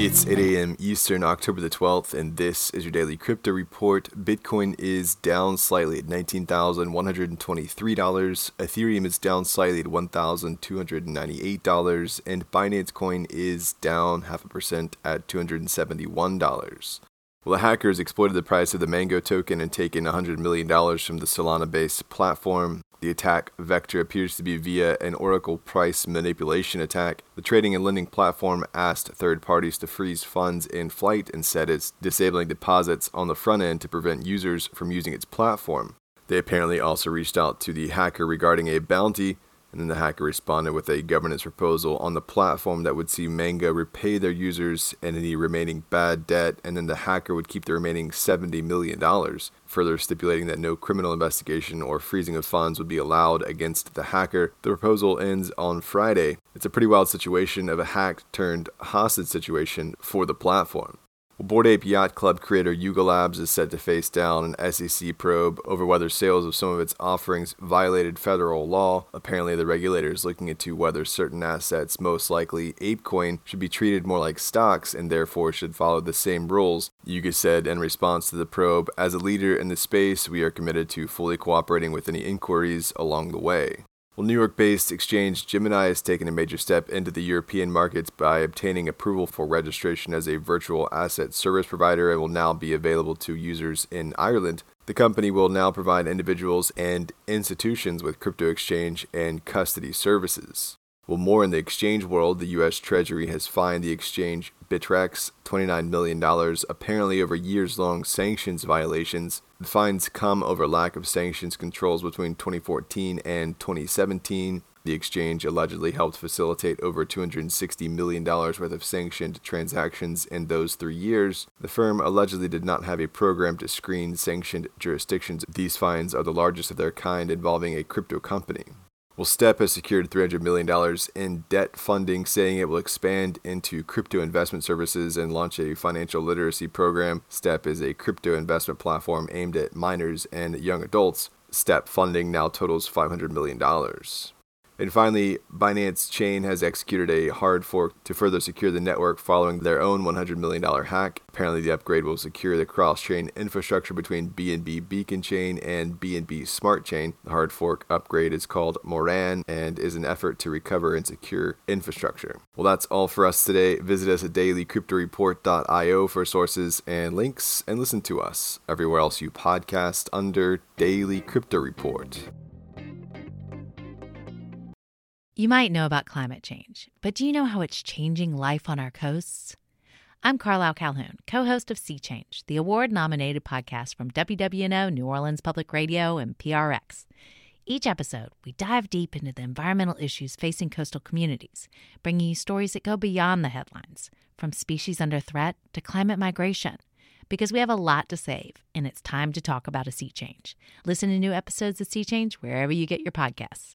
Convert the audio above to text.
It's 8 a.m. Eastern, October the 12th, and this is your daily crypto report. Bitcoin is down slightly at $19,123. Ethereum is down slightly at $1,298. And Binance Coin is down half a percent at $271. Well, the hackers exploited the price of the Mango token and taken $100 million from the Solana based platform. The attack vector appears to be via an Oracle price manipulation attack. The trading and lending platform asked third parties to freeze funds in flight and said it's disabling deposits on the front end to prevent users from using its platform. They apparently also reached out to the hacker regarding a bounty and then the hacker responded with a governance proposal on the platform that would see Mango repay their users and any remaining bad debt, and then the hacker would keep the remaining $70 million, further stipulating that no criminal investigation or freezing of funds would be allowed against the hacker. The proposal ends on Friday. It's a pretty wild situation of a hack turned hostage situation for the platform. Bored Ape Yacht Club creator Yuga Labs is set to face down an SEC probe over whether sales of some of its offerings violated federal law. Apparently, the regulator is looking into whether certain assets, most likely ApeCoin, should be treated more like stocks and therefore should follow the same rules. Yuga said in response to the probe, As a leader in the space, we are committed to fully cooperating with any inquiries along the way. Well, New York based exchange Gemini has taken a major step into the European markets by obtaining approval for registration as a virtual asset service provider and will now be available to users in Ireland. The company will now provide individuals and institutions with crypto exchange and custody services. Well, more in the exchange world, the U.S. Treasury has fined the exchange Bittrex $29 million, apparently over years long sanctions violations. The fines come over lack of sanctions controls between 2014 and 2017. The exchange allegedly helped facilitate over $260 million worth of sanctioned transactions in those three years. The firm allegedly did not have a program to screen sanctioned jurisdictions. These fines are the largest of their kind involving a crypto company. Well, STEP has secured $300 million in debt funding, saying it will expand into crypto investment services and launch a financial literacy program. STEP is a crypto investment platform aimed at minors and young adults. STEP funding now totals $500 million. And finally, Binance Chain has executed a hard fork to further secure the network following their own $100 million hack. Apparently, the upgrade will secure the cross-chain infrastructure between BNB Beacon Chain and BNB Smart Chain. The hard fork upgrade is called Moran and is an effort to recover and secure infrastructure. Well, that's all for us today. Visit us at dailycryptoreport.io for sources and links, and listen to us everywhere else you podcast under Daily Crypto Report. You might know about climate change, but do you know how it's changing life on our coasts? I'm Carlyle Calhoun, co host of Sea Change, the award nominated podcast from WWNO, New Orleans Public Radio, and PRX. Each episode, we dive deep into the environmental issues facing coastal communities, bringing you stories that go beyond the headlines, from species under threat to climate migration. Because we have a lot to save, and it's time to talk about a sea change. Listen to new episodes of Sea Change wherever you get your podcasts.